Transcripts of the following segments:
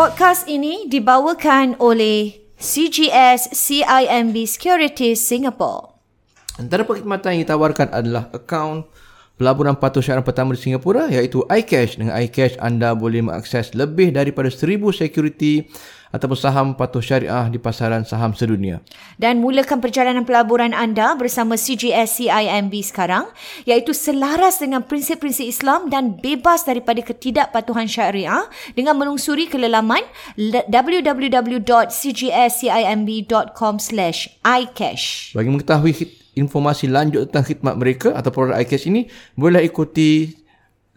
Podcast ini dibawakan oleh CGS CIMB Securities Singapore. Antara perkhidmatan yang ditawarkan adalah akaun pelaburan patuh syaran pertama di Singapura iaitu iCash. Dengan iCash anda boleh mengakses lebih daripada 1000 security ataupun saham patuh syariah di pasaran saham sedunia. Dan mulakan perjalanan pelaburan anda bersama CGS CIMB sekarang iaitu selaras dengan prinsip-prinsip Islam dan bebas daripada ketidakpatuhan syariah dengan melungsuri ke lelaman www.cgscimb.com icash. Bagi mengetahui informasi lanjut tentang khidmat mereka atau produk iCash ini, boleh ikuti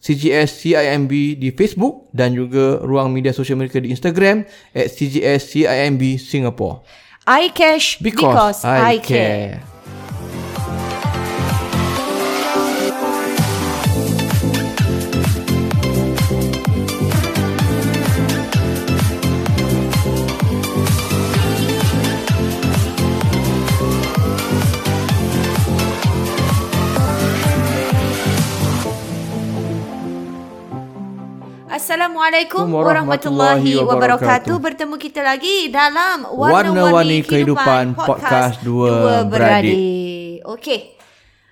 CGS CIMB di Facebook dan juga ruang media sosial mereka di Instagram at CGS CIMB Singapore. iCash because, because I, I care. care. Assalamualaikum warahmatullahi, wabarakatuh. Bertemu kita lagi dalam Warna-Warni Kehidupan Podcast Dua Beradik. Okey.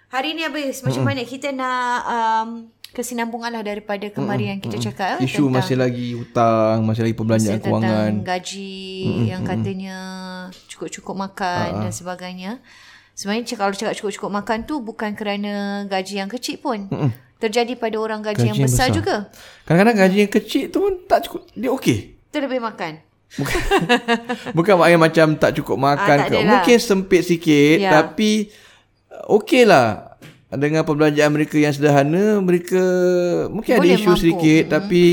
Hari ni habis macam mana kita nak um, kesinambungan lah daripada kemarin Mm-mm. yang kita cakap. Mm-mm. Isu masih lagi hutang, masih lagi perbelanjaan kewangan. gaji Mm-mm. yang katanya cukup-cukup makan uh-huh. dan sebagainya. Sebenarnya kalau cakap cukup-cukup makan tu bukan kerana gaji yang kecil pun. Mm-mm terjadi pada orang gaji, gaji yang besar, besar juga. Kadang-kadang gaji yang kecil tu pun tak cukup. Dia okey. Terlebih makan. Bukan, bukan maknanya macam tak cukup makan ah, tak ke. Mungkin sempit sikit ya. tapi okey lah dengan perbelanjaan mereka yang sederhana mereka mungkin Boleh ada isu mampu. sedikit hmm. tapi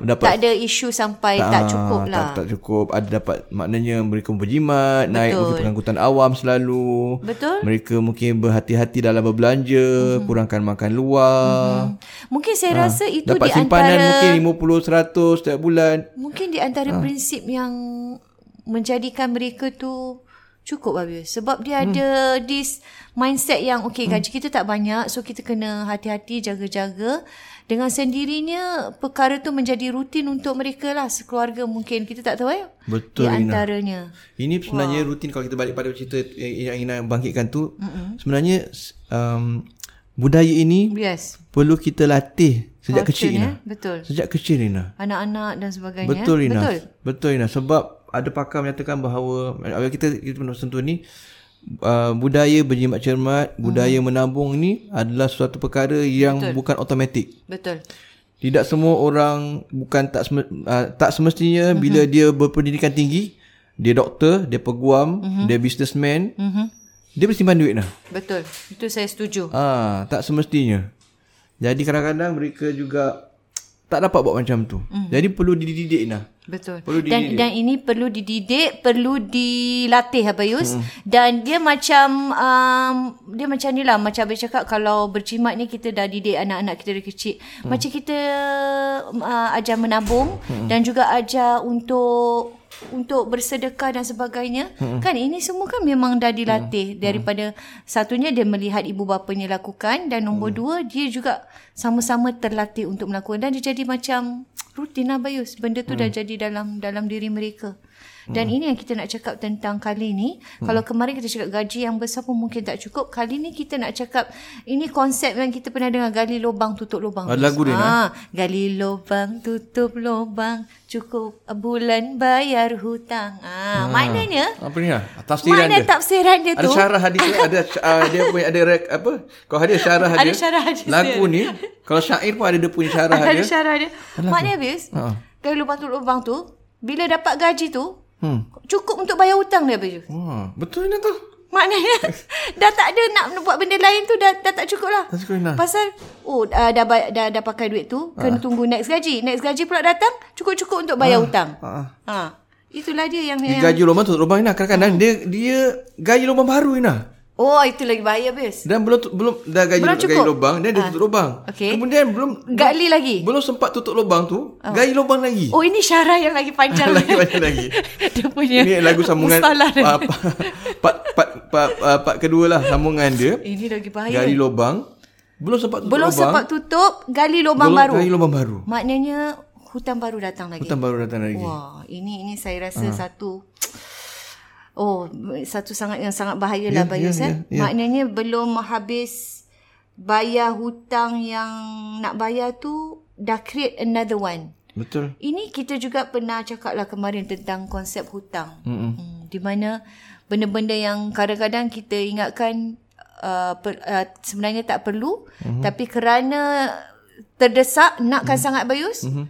dapat tak ada isu sampai tak, tak cukup lah tak, tak cukup ada dapat maknanya mereka berjimat betul. naik mungkin pengangkutan awam selalu betul mereka mungkin berhati-hati dalam berbelanja hmm. kurangkan makan luar hmm. mungkin saya ha. rasa itu dapat di simpanan antara mungkin 50 100 setiap bulan mungkin di antara ha. prinsip yang menjadikan mereka tu cukup bagus sebab dia hmm. ada this mindset yang okay hmm. gaji kita tak banyak so kita kena hati-hati jaga-jaga dengan sendirinya perkara tu menjadi rutin untuk mereka lah sekeluarga mungkin kita tak tahu eh betul di antaranya Ina. ini sebenarnya wow. rutin kalau kita balik pada cerita yang Ina bangkitkan tu mm-hmm. sebenarnya um, budaya ini yes. perlu kita latih sejak Fortune, kecil Ina. Eh? Betul. Sejak kecil Ina. Anak-anak dan sebagainya. Betul Ina. Betul. Betul Ina sebab ada pakar menyatakan bahawa kita kita pernah sentuh ni uh, budaya berjimat cermat, hmm. budaya menabung ni adalah suatu perkara yang Betul. bukan automatik. Betul. Tidak semua orang bukan tak sem- uh, tak semestinya hmm. bila dia berpendidikan tinggi, dia doktor, dia peguam, hmm. dia businessman, hmm. dia bersimpan duit lah. Betul. Itu saya setuju. Ah, tak semestinya. Jadi kadang-kadang mereka juga tak dapat buat macam tu. Hmm. Jadi perlu dididik lah. Betul. Perlu dan dan ini perlu dididik, perlu dilatih Abayus. Hmm. Dan dia macam um, dia macam ni lah macam Abang cakap kalau bercimat ni kita dah didik anak-anak kita dari kecil. Hmm. Macam kita uh, ajar menabung hmm. dan juga ajar untuk untuk bersedekah dan sebagainya hmm. kan ini semua kan memang dah dilatih hmm. daripada satunya dia melihat ibu bapanya lakukan dan nombor hmm. dua dia juga sama-sama terlatih untuk melakukan dan dia jadi macam rutin lah Bayus benda tu hmm. dah jadi dalam dalam diri mereka dan hmm. ini yang kita nak cakap tentang kali ni. Hmm. Kalau kemarin kita cakap gaji yang besar pun mungkin tak cukup. Kali ni kita nak cakap ini konsep yang kita pernah dengar gali lubang tutup lubang. Ada lagu dia ha, gali lubang tutup lubang cukup bulan bayar hutang. Ah, ha, maknanya apa ni? Tafsiran dia. tafsiran dia tu. Ada syarah hadis ada uh, dia punya ada rek, apa? Kalau ada syarah dia. Ada syarah hadis. Lagu dia. ni kalau syair pun ada dia punya syarah ada dia. Ada syarah dia. Maknanya habis. Ha. Gali lubang tutup lubang tu bila dapat gaji tu Hmm. Cukup untuk bayar hutang dia baju. Wah, betul ni tu. Maknanya dah tak ada nak buat benda lain tu dah, dah tak cukup lah. Tak cukup lah. Pasal oh uh, dah, dah, dah, dah pakai duit tu, ha. kena tunggu next gaji. Next gaji pula datang, cukup-cukup untuk bayar ha. hutang. Ha. ha. Itulah dia yang... Dia yang... gaji lubang tu, lubang Ina. Kadang-kadang hmm. dia, dia gaji lubang baru Ina. Oh, itu lagi bahaya bis. Dan belum belum dah gaji belum gaji lubang, dan dia ha. tutup lubang. Okay. Kemudian belum gali lagi. Belum sempat tutup lubang tu, oh. gali lubang lagi. Oh, ini syarah yang lagi panjang. lagi panjang lagi. dia punya. Ini lagu sambungan part, part, part, part, part kedua lah sambungan dia. Ini lagi bahaya. Gali lubang. Belum sempat tutup belum lubang. Belum sempat tutup, gali lubang belum baru. Gali lubang baru. Maknanya hutang baru datang lagi. Hutang baru datang lagi. Wah, ini ini saya rasa satu Oh, satu sangat yang sangat bahaya lah Ya, Bayus ya, eh. ya, ya. Maknanya belum habis bayar hutang yang nak bayar tu dah create another one. Betul. Ini kita juga pernah cakap lah kemarin tentang konsep hutang. Mm-mm. Hmm, di mana benda-benda yang kadang-kadang kita ingatkan uh, per, uh, sebenarnya tak perlu mm-hmm. tapi kerana terdesak nakkan mm-hmm. sangat bayus mm-hmm.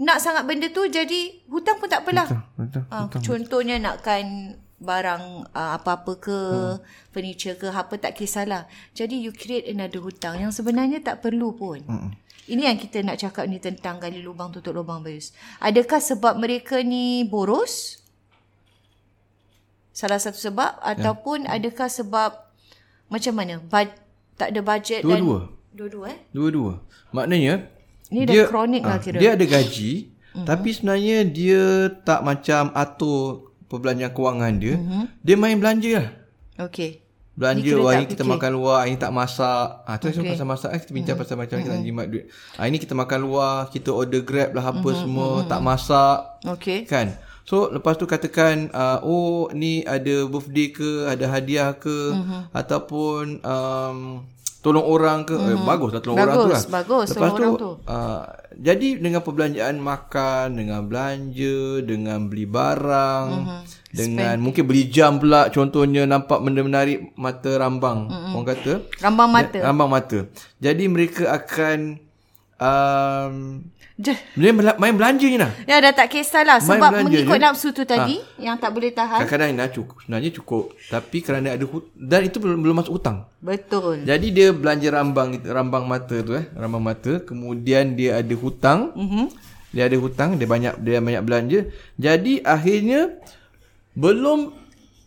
Nak sangat benda tu jadi hutang pun tak apalah. Betul. Uh, contohnya nakkan barang uh, apa-apa ke hmm. furniture ke apa tak kisahlah. Jadi you create another hutang yang sebenarnya tak perlu pun. Hmm. Ini yang kita nak cakap ni tentang gali lubang tutup lubang Bayus. Adakah sebab mereka ni boros? Salah satu sebab ya. ataupun adakah sebab macam mana? Bud, tak ada bajet Dua-dua. dan dua-dua eh? Dua-dua. Maknanya Ni dah kronik lah ah, kira. Dia ada gaji mm-hmm. tapi sebenarnya dia tak macam atur perbelanjaan kewangan dia. Mm-hmm. Dia main belanja lah. Okey. Belanja wah ini kita fikir. makan luar, ini tak masak. Ah tu okay. Pasal masak eh, kita bincang mm-hmm. pasal macam mana kita nak jimat duit. Ah ini kita makan luar, kita order Grab lah apa mm-hmm. semua, mm-hmm. tak masak. Okey. Kan? So lepas tu katakan uh, oh ni ada birthday ke, ada hadiah ke mm-hmm. ataupun um, tolong orang ke. Mm-hmm. Eh, bagus lah tolong Bagus, orang tu lah. bagus Lepas tolong tu, orang tu. Uh, jadi dengan perbelanjaan makan, dengan belanja, dengan beli barang, mm-hmm. dengan Spend. mungkin beli jam pula contohnya nampak benda menarik mata rambang. Mm-hmm. Orang kata Rambang mata. rambang mata. Jadi mereka akan um, dia main belanja je lah. Ya dah tak kisahlah sebab mengikut je. nafsu tu tadi yang tak boleh tahan. Kadang-kadang Ina cukup, sebenarnya cukup. Tapi kerana ada hut- dan itu belum, belum masuk hutang. Betul. Jadi dia belanja rambang rambang mata tu eh, rambang mata, kemudian dia ada hutang. Mhm. Dia ada hutang, dia banyak dia banyak belanja. Jadi akhirnya belum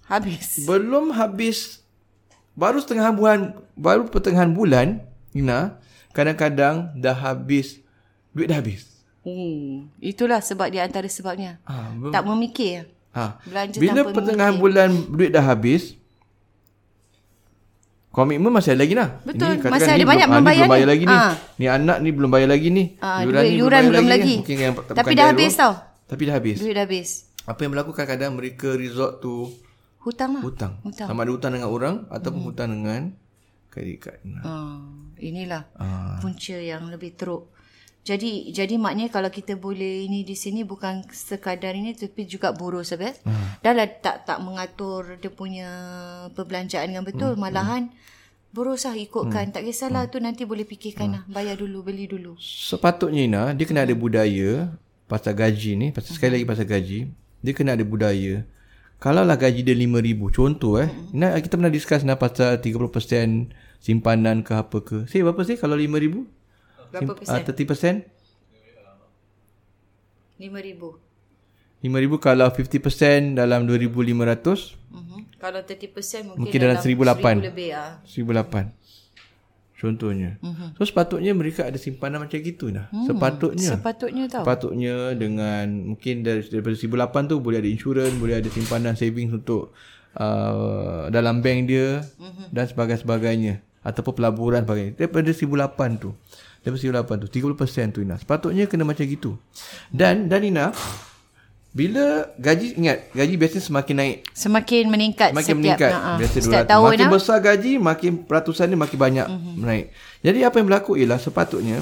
Habis. belum habis baru setengah bulan baru pertengahan bulan Ina kadang-kadang dah habis duit dah habis. Hmm. Itulah sebab dia antara sebabnya. Ha, belum, Tak memikir. ha. belanja Bila tanpa pertengahan bulan duit dah habis Komitmen masih ada lagi lah. Betul, katakan masih ni ada belum- banyak ah, belum ni bayar lagi ni. Ah. Ni anak ni belum bayar lagi ni. Ah, Yuran duit- ni belum yuran belum lagi. lagi. kan. Mungkin yang, Tapi dah habis tau. Tapi dah habis. Duit dah habis. Apa yang berlaku kadang-kadang mereka resort to Hutang lah. hutang. Hutang. Sama ada hutang dengan orang ataupun hutang dengan kredit card. Ah, inilah Ah. punca yang lebih teruk. Jadi jadi maknanya kalau kita boleh ini di sini bukan sekadar ini tapi juga boros habis. Hmm. Dah lah tak tak mengatur dia punya perbelanjaan dengan betul. Hmm. Malahan boros lah ikutkan. Hmm. Tak kisahlah hmm. tu nanti boleh fikirkan hmm. lah. Bayar dulu, beli dulu. Sepatutnya Ina, dia kena ada budaya pasal gaji ni, pasal sekali lagi pasal gaji, dia kena ada budaya. Kalau lah gaji dia RM5,000, contoh eh. Ina, kita pernah discuss Ina pasal 30% simpanan ke apa ke. Say berapa sih kalau RM5,000? Berapa Uh, persen? 30%? RM5,000. RM5,000 kalau 50% dalam RM2,500, Uh-huh. Kalau 30% mungkin, Mungkin dalam 1,800. RM1,000 lebih lah. RM1,800. Contohnya. Uh-huh. So sepatutnya mereka ada simpanan macam gitu nah. Hmm. Sepatutnya. Sepatutnya tau. Sepatutnya dengan mungkin dari daripada 1008 tu boleh ada insurans, boleh ada simpanan savings untuk uh, dalam bank dia mm-hmm. dan sebagainya ataupun pelaburan sebagainya. Daripada 1008 tu. Daripada 1008 tu 30% tu Ina. Sepatutnya kena macam gitu. Dan dan Ina bila gaji ingat gaji biasanya semakin naik Semakin meningkat Makin setiap meningkat uh-uh. Biasa setiap 200 tahun Makin ah. besar gaji Makin peratusan dia makin banyak mm-hmm. menaik Jadi apa yang berlaku ialah Sepatutnya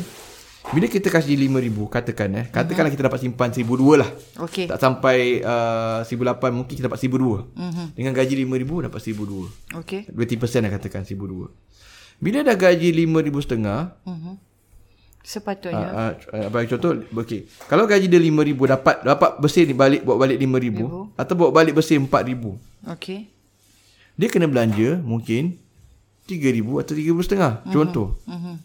Bila kita kasih RM5,000 Katakan eh Katakanlah mm-hmm. kita dapat simpan RM1,200 lah Okey. Tak sampai uh, RM1,800 Mungkin kita dapat RM1,200 Mhm. Dengan gaji RM5,000 Dapat RM1,200 Okey. 20% lah katakan RM1,200 Bila dah gaji RM5,000 setengah Mhm. Sepatutnya. Uh, uh, bagi contoh okey. Kalau gaji dia 5000 dapat dapat bersih ni balik bawa balik 5000 atau bawa balik bersih 4000. Okey. Dia kena belanja mungkin 3000 atau 3000 setengah. Uh-huh. Contoh. Mhm.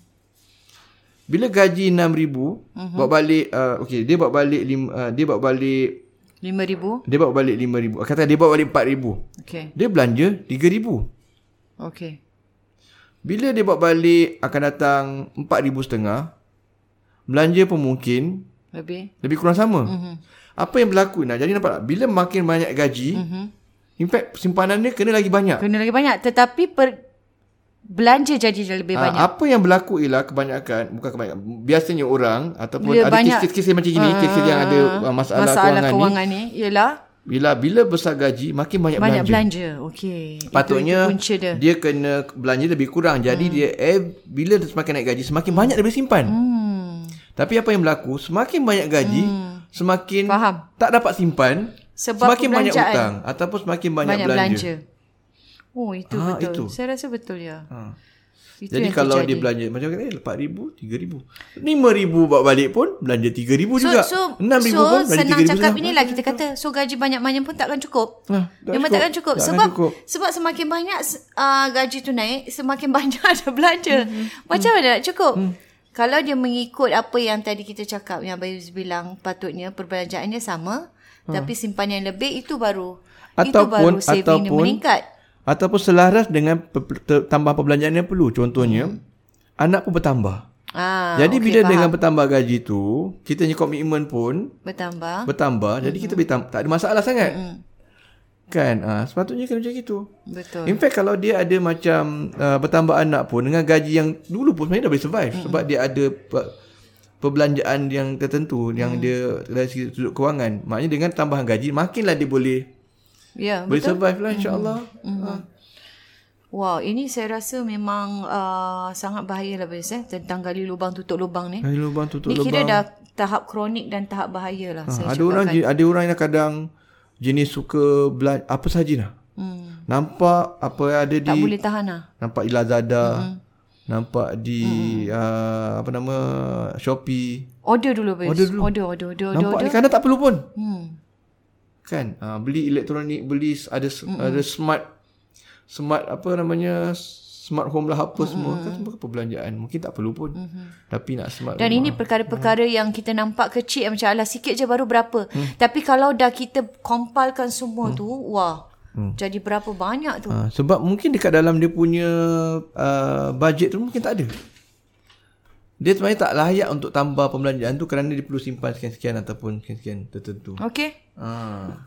Bila gaji 6000 uh-huh. bawa balik uh, okey dia bawa balik lim, uh, dia bawa balik RM5,000. dia bawa balik 5000. Kata dia bawa balik 4000. Okey. Dia belanja 3000. Okey. Bila dia bawa balik akan datang 4000 setengah. Belanja pun mungkin Lebih. lebih kurang sama. Uh-huh. Apa yang berlaku nak? Jadi nampak tak? Bila makin banyak gaji, in fact simpanan dia kena lagi banyak. Kena lagi banyak tetapi per belanja jadi lebih Ah, banyak. apa yang berlaku ialah kebanyakan bukan kebanyakan biasanya orang ataupun Bila ada banyak- kes-kes macam gini, kes yang ada uh, masalah, masalah kewangan, kewangan ni, ni ialah bila bila besar gaji makin banyak, banyak belanja. belanja. Okey. Itu- Patutnya itu punca dia. dia kena belanja lebih kurang. Jadi dia eh, bila semakin naik gaji semakin banyak dia boleh simpan. Hmm. Tapi apa yang berlaku semakin banyak gaji semakin Faham. tak dapat simpan Sebab semakin banyak hutang ataupun semakin banyak, Banyak, belanja. belanja. Oh, itu Ah, betul. itu. Saya rasa betul ya. Ha. Itu Jadi kalau terjadi. dia belanja macam kata eh 4000, 3000. 5000 bawa balik pun belanja 3000 So, juga. so, 6000 so pun belanja senang 3000 cakap juga. inilah kita kata so gaji banyak-banyak pun takkan cukup. Tak Memang cukup. takkan cukup Takkan sebab cukup. sebab semakin banyak uh, gaji tu naik semakin banyak ada belanja. Hmm, Macam mana nak cukup? Kalau dia mengikut apa yang tadi kita cakap yang Bayus bilang patutnya perbelanjaannya sama tapi simpanan yang lebih itu baru itu Hmm. Ataupun baru saving dia ataupun meningkat. ataupun selaras dengan tambah perbelanjaan yang perlu. Contohnya anak pun bertambah. Ah, Jadi okey, bila faham. dengan bertambah gaji tu, kita punya komitmen pun bertambah. bertambah. Jadi kita boleh tam- tak ada masalah sangat. Kan? Ah, sepatutnya kena macam itu. Betul. In fact kalau dia ada macam uh, bertambah anak pun dengan gaji yang dulu pun sebenarnya dah boleh survive mm. sebab dia ada pe- perbelanjaan yang tertentu mm. yang dia dari segi sudut kewangan. Maknanya dengan tambahan gaji makinlah dia boleh Ya, boleh betul. survive lah insya-Allah. Ah. Wow, ini saya rasa memang uh, sangat bahaya lah Bayus eh tentang gali lubang tutup lubang ni. Gali lubang tutup Ni lubang. kira dah tahap kronik dan tahap bahaya lah. Ha, saya ada cakapkan. orang ada orang yang kadang jenis suka belanja apa saja lah. Hmm. Nampak apa yang ada Tak di boleh tahan lah. nampak di Lazada, nampak di uh, apa nama Shopee. Order dulu Bayus. Order dulu. Order, order, order, order. Nampak ni kadang tak perlu pun. Hmm. Kan? Uh, beli elektronik, beli ada mm ada smart smart apa namanya smart home lah apa semua kan semua perbelanjaan. Mungkin tak perlu pun. Tapi nak smart Dan rumah. ini perkara-perkara yang kita nampak kecil macam alah sikit je baru berapa. Hmm. Tapi kalau dah kita compilkan semua tu, wah. Jadi berapa banyak tu. Ha, sebab mungkin dekat dalam dia punya uh, budget tu mungkin tak ada. Dia sebenarnya tak layak untuk tambah pembelanjaan tu kerana dia perlu simpan sekian-sekian ataupun sekian-sekian tertentu. Okey. Ha.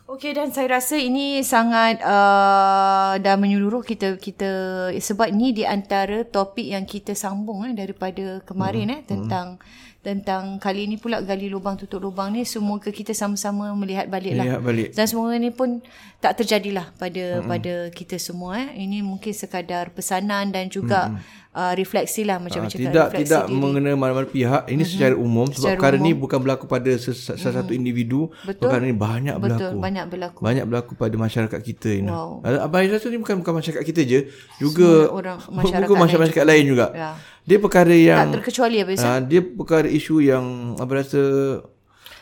Okey dan saya rasa ini sangat uh, dah menyeluruh kita kita sebab ni di antara topik yang kita sambung eh daripada kemarin eh tentang tentang kali ini pula gali lubang tutup lubang ni semoga kita sama-sama melihat balik lah. Lihat balik. Dan semoga ni pun tak terjadilah pada mm-hmm. pada kita semua eh. Ini mungkin sekadar pesanan dan juga mm-hmm. Uh, refleksi lah macam Ha, macam tidak refleksi tidak diri. mengena mana-mana pihak. Ini mm-hmm. secara umum sebab Secara perkara umum. ni bukan berlaku pada ses- salah satu individu. Betul. Perkara ni banyak Betul, berlaku. banyak berlaku. Banyak berlaku pada masyarakat kita ini. Wow. Abang rasa ni bukan bukan masyarakat kita je, juga Semua orang juga masyarakat masyarakat, masyarakat lain juga. Ya. Dia perkara yang Tak terkecuali habis. Ah, dia perkara isu yang apa rasa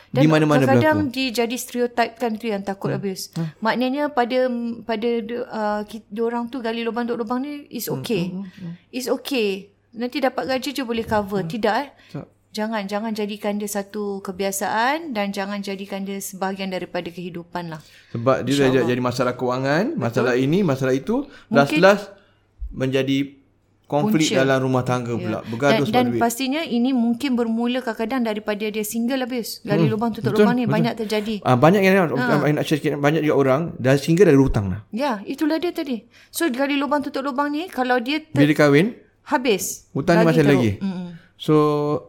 Dan di mana-mana berlaku. dia jadi stereotype kan tu yang takut hmm. habis. Hmm. Maknanya pada pada uh, kita orang tu gali lubang duk lubang ni is okay. Hmm. Hmm. Is okay. Nanti dapat gaji je boleh cover. Hmm. Tidak eh. Tak. Jangan jangan jadikan dia satu kebiasaan dan jangan jadikan dia sebahagian daripada kehidupan lah. Sebab dia dah jadi masalah kewangan, masalah ini, masalah itu, last-last menjadi konflik Punca. dalam rumah tangga pula. Bergaduh Dan, sebab dan duit. pastinya ini mungkin bermula kadang-kadang daripada dia single habis. Gali lubang tutup betul, lubang ni betul. banyak terjadi. Ah banyak yang ha. nak share banyak juga orang dah single dah ada hutang dah. Ya, itulah dia tadi. So gali lubang tutup lubang ni kalau dia ter- Bila kahwin, habis. hutang ni masih teruk. lagi. Mm-mm. So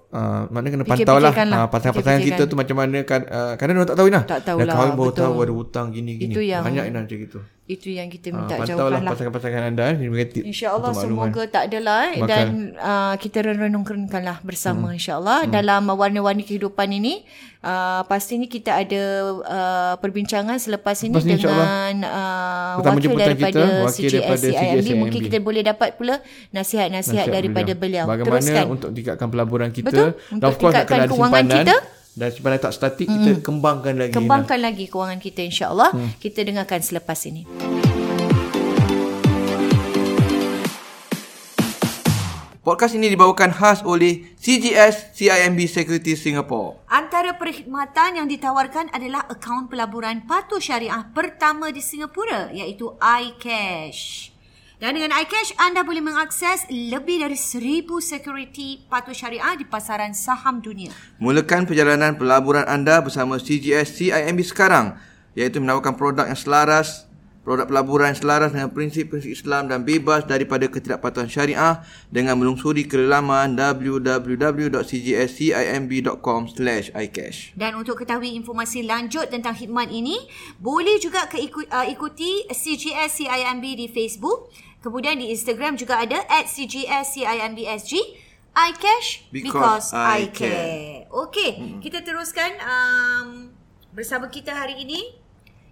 uh, maknanya kena pantau lah, lah. uh, pasangan-pasangan kita tu macam mana kan uh, kadang orang tak tahu nah. Tak tahu Dah lah, kahwin baru betul. tahu ada hutang gini gini. Itu yang- banyak yang macam gitu. Itu yang kita Uh, minta lah jauhkan lah. pasangan-pasangan anda tip InsyaAllah semoga tak adalah eh. Bakal. dan uh, kita renung-renungkan lah bersama hmm. insyaAllah hmm. dalam warna-warni kehidupan ini uh, pastinya kita ada uh, perbincangan selepas ini Lepas ni dengan uh, wakil daripada kita, wakil CGS daripada CIMB CGS mungkin CIMB. kita boleh dapat pula nasihat-nasihat daripada beliau, Bagaimana teruskan untuk tingkatkan pelaburan kita. Betul. Dan Untuk tingkatkan kewangan kita. Dan simpanan tak statik kita kembangkan lagi. kembangkan lagi kewangan kita insyaAllah hmm. kita dengarkan selepas ini Podcast ini dibawakan khas oleh CGS CIMB Security Singapore. Antara perkhidmatan yang ditawarkan adalah akaun pelaburan patuh syariah pertama di Singapura iaitu iCash. Dan dengan iCash anda boleh mengakses lebih dari seribu security patuh syariah di pasaran saham dunia. Mulakan perjalanan pelaburan anda bersama CGS CIMB sekarang iaitu menawarkan produk yang selaras, produk pelaburan selaras dengan prinsip-prinsip Islam dan bebas daripada ketidakpatuhan syariah dengan melungsuri ke laman www.cgscimb.com/icash. Dan untuk ketahui informasi lanjut tentang khidmat ini, boleh juga ke iku, uh, ikuti CGS CIMB di Facebook. Kemudian di Instagram juga ada at CGS CIMBSG. iCash because, Because I I care. Okey, hmm. kita teruskan um, bersama kita hari ini.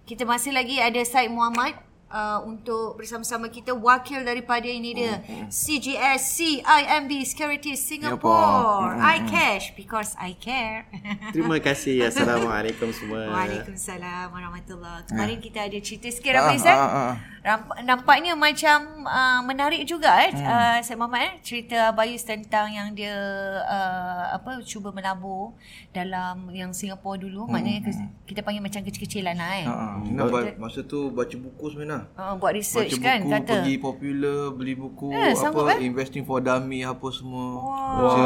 Kita masih lagi ada Said Muhammad uh, untuk bersama-sama kita wakil daripada ini dia CGS CIMB Security Singapore. Singapore. iCash because I care. Terima kasih. Assalamualaikum semua. Waalaikumsalam warahmatullahi Kemarin kita ada cerita sikit Ah, Izzat? ah, ah. Namp- Nampaknya macam uh, menarik juga eh hmm. uh, Syed Muhammad eh cerita Abayus tentang yang dia uh, apa cuba melabur dalam yang Singapura dulu hmm. maknanya ke- kita panggil macam kecil-kecilan lah eh. Ha, ha. Ina ba- masa tu baca buku sebenarnya. Uh, buat research baca kan buku, kata. pergi popular, beli buku Eh, sanggup, apa eh? investing for dummy apa semua. Wah. Baca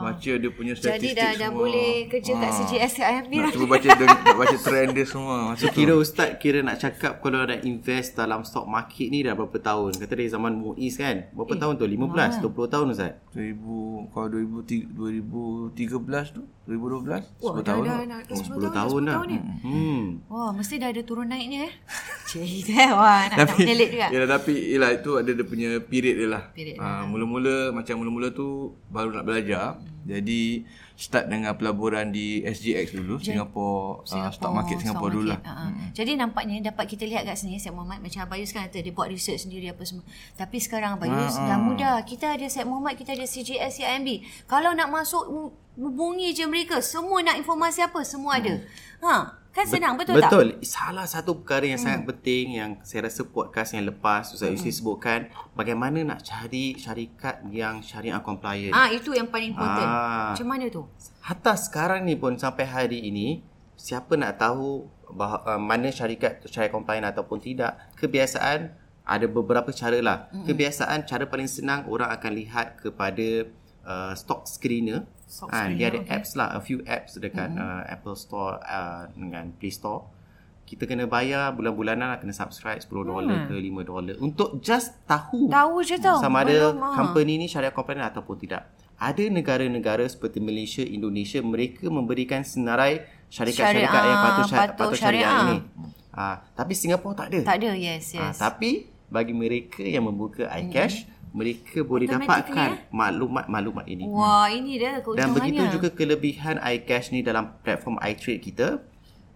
baca dia punya Jadi statistik dah semua. dah boleh kerja kat Ah. CGS IMB Nak dah. cuba baca nak baca trend dia semua. Masa tu. Kira Ustaz kira nak cakap kalau nak invest dalam stock market ni dah berapa tahun? Kata dari zaman Muiz kan. Berapa Eh, tahun tu? 15, 20 tahun Ustaz. 2000 kalau 2013 tu 2012 Wah, 10 dah, tahun. dah, dah, dah 10, 10 tahun, tahun dah. ni. Hmm. Wah, mesti dah ada turun naiknya eh. Cik, eh. Wah, nak, nak menelit juga. Ya tapi yalah itu ada dia punya period dia lah. Period ha, mula-mula macam mula-mula tu baru nak belajar. Jadi start dengan pelaburan di SGX dulu, Singapore, uh, stock market Singapore dulu lah. Uh-huh. Jadi nampaknya dapat kita lihat kat sini Syed Muhammad macam Abayus kan kata dia buat research sendiri apa semua. Tapi sekarang Abayus Ah, dah mudah. Kita ada Syed Muhammad, kita ada CGS, CIMB. Kalau nak masuk hu- hubungi je mereka. Semua nak informasi apa, semua ada. Ha, kan senang betul, tak? Hmm. Betul. Salah satu perkara yang sangat penting yang saya rasa podcast yang lepas Ustaz Yusri sebutkan bagaimana nak cari syarikat yang syariah compliant. Ah, itu yang paling important. Ah. Macam mana tu? Hatta sekarang ni pun sampai hari ini siapa nak tahu bah- uh, mana syarikat tu syariah compliant ataupun tidak kebiasaan ada beberapa cara lah mm-hmm. kebiasaan cara paling senang orang akan lihat kepada uh, stock screener Ah, screener, dia ada okay. apps lah a few apps dekat mm-hmm. uh, Apple Store uh, dengan Play Store kita kena bayar bulan-bulanan lah kena subscribe 10 dolar ke 5 dolar untuk just tahu Tahu je tau. sama ada Belum, ah. company ni syariah compliant ataupun tidak. Ada negara-negara seperti Malaysia, Indonesia mereka memberikan senarai syarikat-syarikat Syariah, yang patut syariah, patut patut syariah syariah. ini. Ha, tapi Singapura tak ada. Tak ada, yes, Ha, yes. tapi bagi mereka yang membuka iCash, mereka boleh dapatkan eh? maklumat-maklumat ini. Wah, ini dia Dan keutamannya. begitu juga kelebihan iCash ni dalam platform iTrade kita.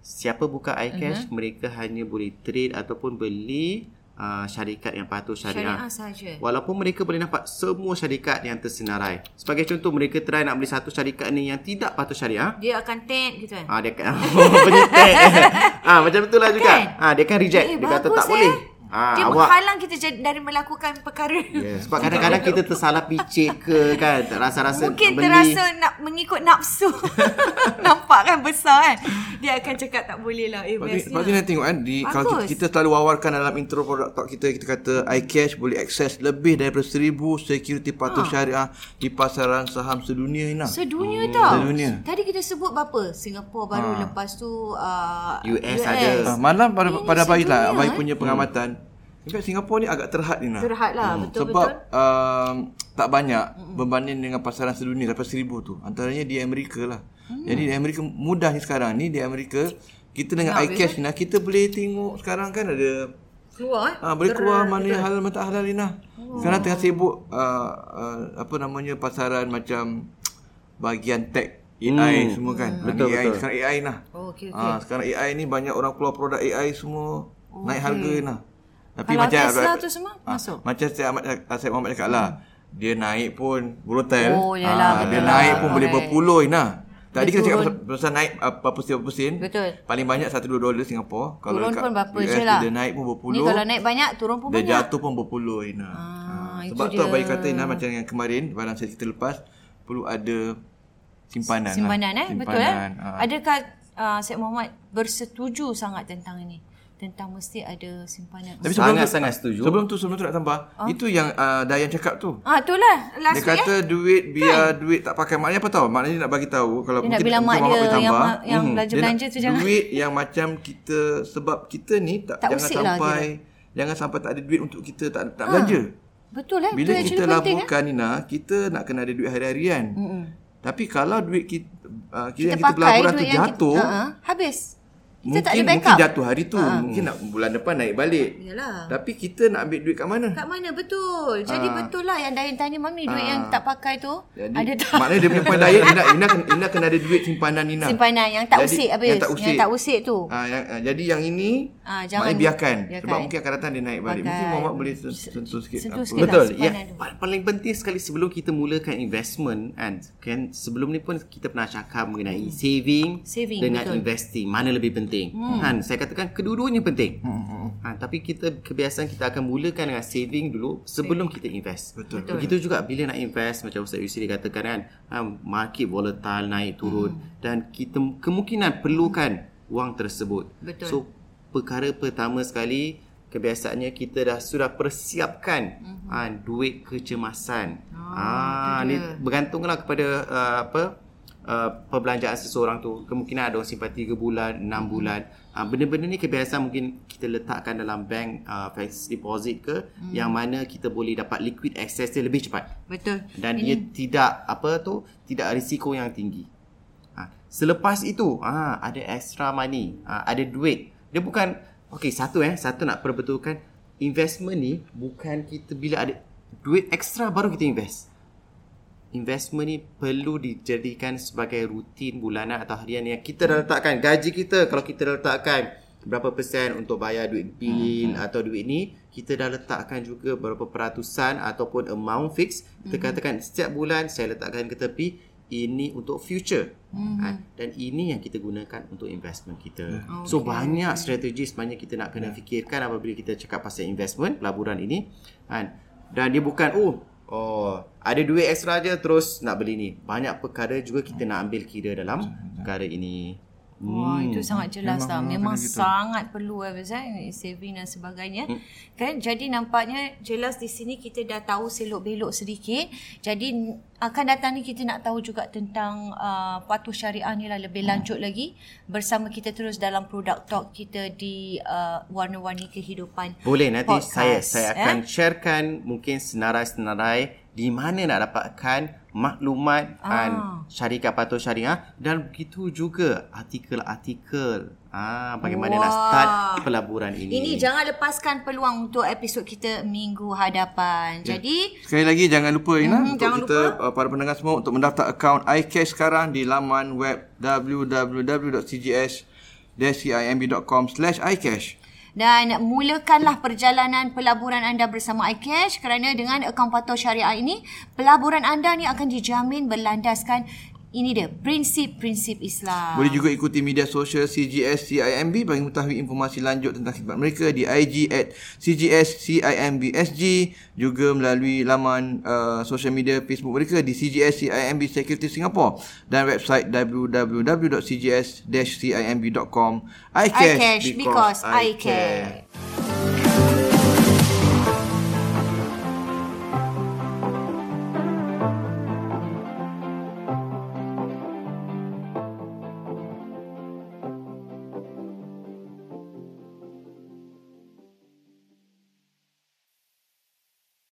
Siapa buka iCash, Mhm. mereka hanya boleh trade ataupun beli uh, syarikat yang patuh syariah. Syariah saja. Walaupun mereka boleh nampak semua syarikat yang tersenarai. Sebagai contoh, mereka try nak beli satu syarikat ni yang tidak patuh syariah. Dia akan tap gitu kan. Ah dia akan oh, penyetek. ah macam itulah juga. Kan? Ah dia akan reject. Eh, dia kata tak eh. boleh. Ah Dia awak menghalang kita dari melakukan perkara. Yeah, sebab kadang-kadang kita tersalah picit ke kan rasa-rasa Mungkin beli. terasa nak mengikut nafsu. Nampak kan besar kan. Dia akan cakap tak boleh lah. Eh, lepas tu nak tengok kan di, kalau kita, kita selalu wawarkan dalam intro produk talk kita kita kata iCash boleh akses lebih daripada 1000 security patuh syariah di pasaran saham sedunia Ina. Sedunia tau. Sedunia. Tadi kita sebut berapa? Singapura baru lepas tu uh, US ada. Ah, malam pada pada Abai lah eh. punya pengamatan. In fact Singapura ni agak terhad ni nah. Terhad lah, betul, Sebab betul. um, tak banyak berbanding dengan pasaran sedunia lepas seribu tu. Antaranya di Amerika lah. Mm. Jadi di Amerika mudah ni sekarang ni di Amerika kita dengan iCash ni nah, kita boleh tengok sekarang kan ada keluar eh. Ah boleh keluar mana yang halal mana tak halal ni nah. Sekarang tengah sibuk uh, uh, apa namanya pasaran macam bahagian tech AI Hmm. semua kan. Betul, AI, betul. Sekarang AI nah. Oh, okey okey. Ah sekarang AI ni banyak orang keluar produk AI semua naik harga nah. Tapi Kalau macam Tesla tu semua ah, masuk? Macam saya Ahmad saya Muhammad cakap lah. Dia naik pun volatile. Oh, yalah, Ah, betul dia lah. naik pun boleh Correct. berpuluh nah. Tadi kita cakap pasal, pasal naik uh, berapa sen berapa sen. Betul. Paling banyak 1 2 dolar Singapura. Turun dekat pun berapa US je lah. Dia naik pun Ni berpuluh. kalau naik banyak, turun pun Dia banyak. jatuh pun berpuluh Ina. Ah, itu sebab tu dia. Abai kata Ina macam yang kemarin barang saya kita lepas perlu ada simpanan Simpanan lah. eh, betul eh. Ah. Adakah uh, Syed Muhammad bersetuju sangat tentang ini? Tentang mesti ada simpanan. Tapi sebelum tu, Sangat-sangat setuju. Sebelum tu sebelum tu nak tambah, itu yang uh, Dayan cakap tu. Ah, itulah last Dia kata eh. duit biar duit tak pakai maknanya apa tahu? Maknanya dia nak bagi tahu kalau Dia nak mungkin bilang mak dia boleh yang ma- yang hmm, belanja-belanja nak tu jangan- Duit yang macam kita sebab kita ni tak, Tak jangan lah sampai jangan sampai tak ada duit untuk kita tak tak belanja. Betul eh. Bila Betul, kita penting, eh. Nina, kita nak kena ada duit hari-harian. Mm-mm. Tapi kalau duit kita, uh, kita, Kita yang kita pelaburan tu jatuh, kita, uh-huh, habis. Kita mungkin, tak ada backup. mungkin jatuh hari tu. Mungkin nak bulan depan naik balik. Yalah. Tapi kita nak ambil duit kat mana? Kat mana betul. Jadi Ah. betul lah yang Dayan tanya mami duit yang tak pakai tu Jadi, ada tak Maknanya dia punya point diet Ina, Ina, kena, Ina kena ada duit simpanan Ina. simpanan yang tak Jadi, usik habis. Yang tak usik. Yang tak usik tu. Ah, yang, jadi yang ini Ah, jangan- maknanya biarkan. biarkan. Sebab mungkin akan datang dia naik balik. Mungkin Pakai. Muhammad boleh sen- sentuh sikit. sentuh sikit. Betul. lah, Ya. Paling penting sekali sebelum kita mulakan investment kan, kan sebelum ni pun kita pernah cakap mengenai saving, Hmm. Saving, dengan betul. investing. Mana lebih penting? Hmm. Kan saya katakan kedua-duanya penting. Hmm, Ha, tapi kita kebiasaan kita akan mulakan dengan saving dulu sebelum kita invest. Betul. Betul. Begitu juga bila nak invest macam Ustaz Yusri katakan kan, ha, market volatile naik turun dan kita kemungkinan perlukan wang tersebut. Betul. So perkara pertama sekali kebiasaannya kita dah sudah persiapkan mm-hmm. ha, duit kecemasan. Ah, Ah, itu ni bergantunglah kepada uh, apa uh, perbelanjaan seseorang tu. Kemungkinan ada orang simpan 3 bulan, 6 Mm-hmm. bulan. Uh, benda-benda ni kebiasaan mungkin kita letakkan dalam bank uh, fixed deposit ke Mm. yang mana kita boleh dapat liquid access dia lebih cepat Betul. dan dia tidak apa tu tidak risiko yang tinggi. Ha, selepas itu ha, ada extra money, ha, ada duit. Dia bukan okey satu eh satu nak perbetulkan investment ni bukan kita bila ada duit extra baru kita invest. Investment ni perlu dijadikan sebagai rutin bulanan atau harian yang kita dah letakkan. Gaji kita kalau kita dah letakkan berapa persen untuk bayar duit bil atau duit ni kita dah letakkan juga berapa peratusan ataupun amount fix. Kita katakan setiap bulan saya letakkan ke tepi ini untuk future. Ha, dan ini yang kita gunakan untuk investment kita. So banyak strategi sebenarnya kita nak kena fikirkan apabila kita cakap pasal investment pelaburan ini. Kan dan dia bukan oh Oh, ada duit extra je terus nak beli ni. Banyak perkara juga kita nak ambil kira dalam perkara ini. Wah, itu sangat jelas Memang- lah. memang Memang kena gitu. sangat perlu eh, eh, saving dan sebagainya. Hmm. Kan? Jadi nampaknya jelas di sini kita dah tahu selok-belok sedikit. Jadi akan datang ni kita nak tahu juga tentang uh, patuh syariah ni lah lebih lanjut lagi bersama kita terus dalam produk talk kita di uh, warna-warni kehidupan. Boleh nanti Podcast, saya saya akan eh? sharekan mungkin senarai-senarai di mana nak dapatkan maklumat Ah. ah. syarikat patuh syariah dan begitu juga artikel-artikel ah bagaimana nak Wah. start pelaburan ini. Ini jangan lepaskan peluang untuk episod kita minggu hadapan. Jadi Sekali lagi jangan lupa Ina Mhm, untuk jangan kita uh, para pendengar semua untuk mendaftar akaun iCash sekarang di laman web www.cgs-cimb.com/icash. Dan mulakanlah perjalanan pelaburan anda bersama iCash kerana dengan akaun patuh syariah ini, pelaburan anda ni akan dijamin berlandaskan ini dia, prinsip-prinsip Islam. Boleh juga ikuti media sosial CGS CIMB bagi mengetahui informasi lanjut tentang khidmat mereka di IG at CGS CIMB SG juga melalui laman uh, social media Facebook mereka di CGS CIMB Security Singapore dan website www.cgs-cimb.com iCash iCash because I care.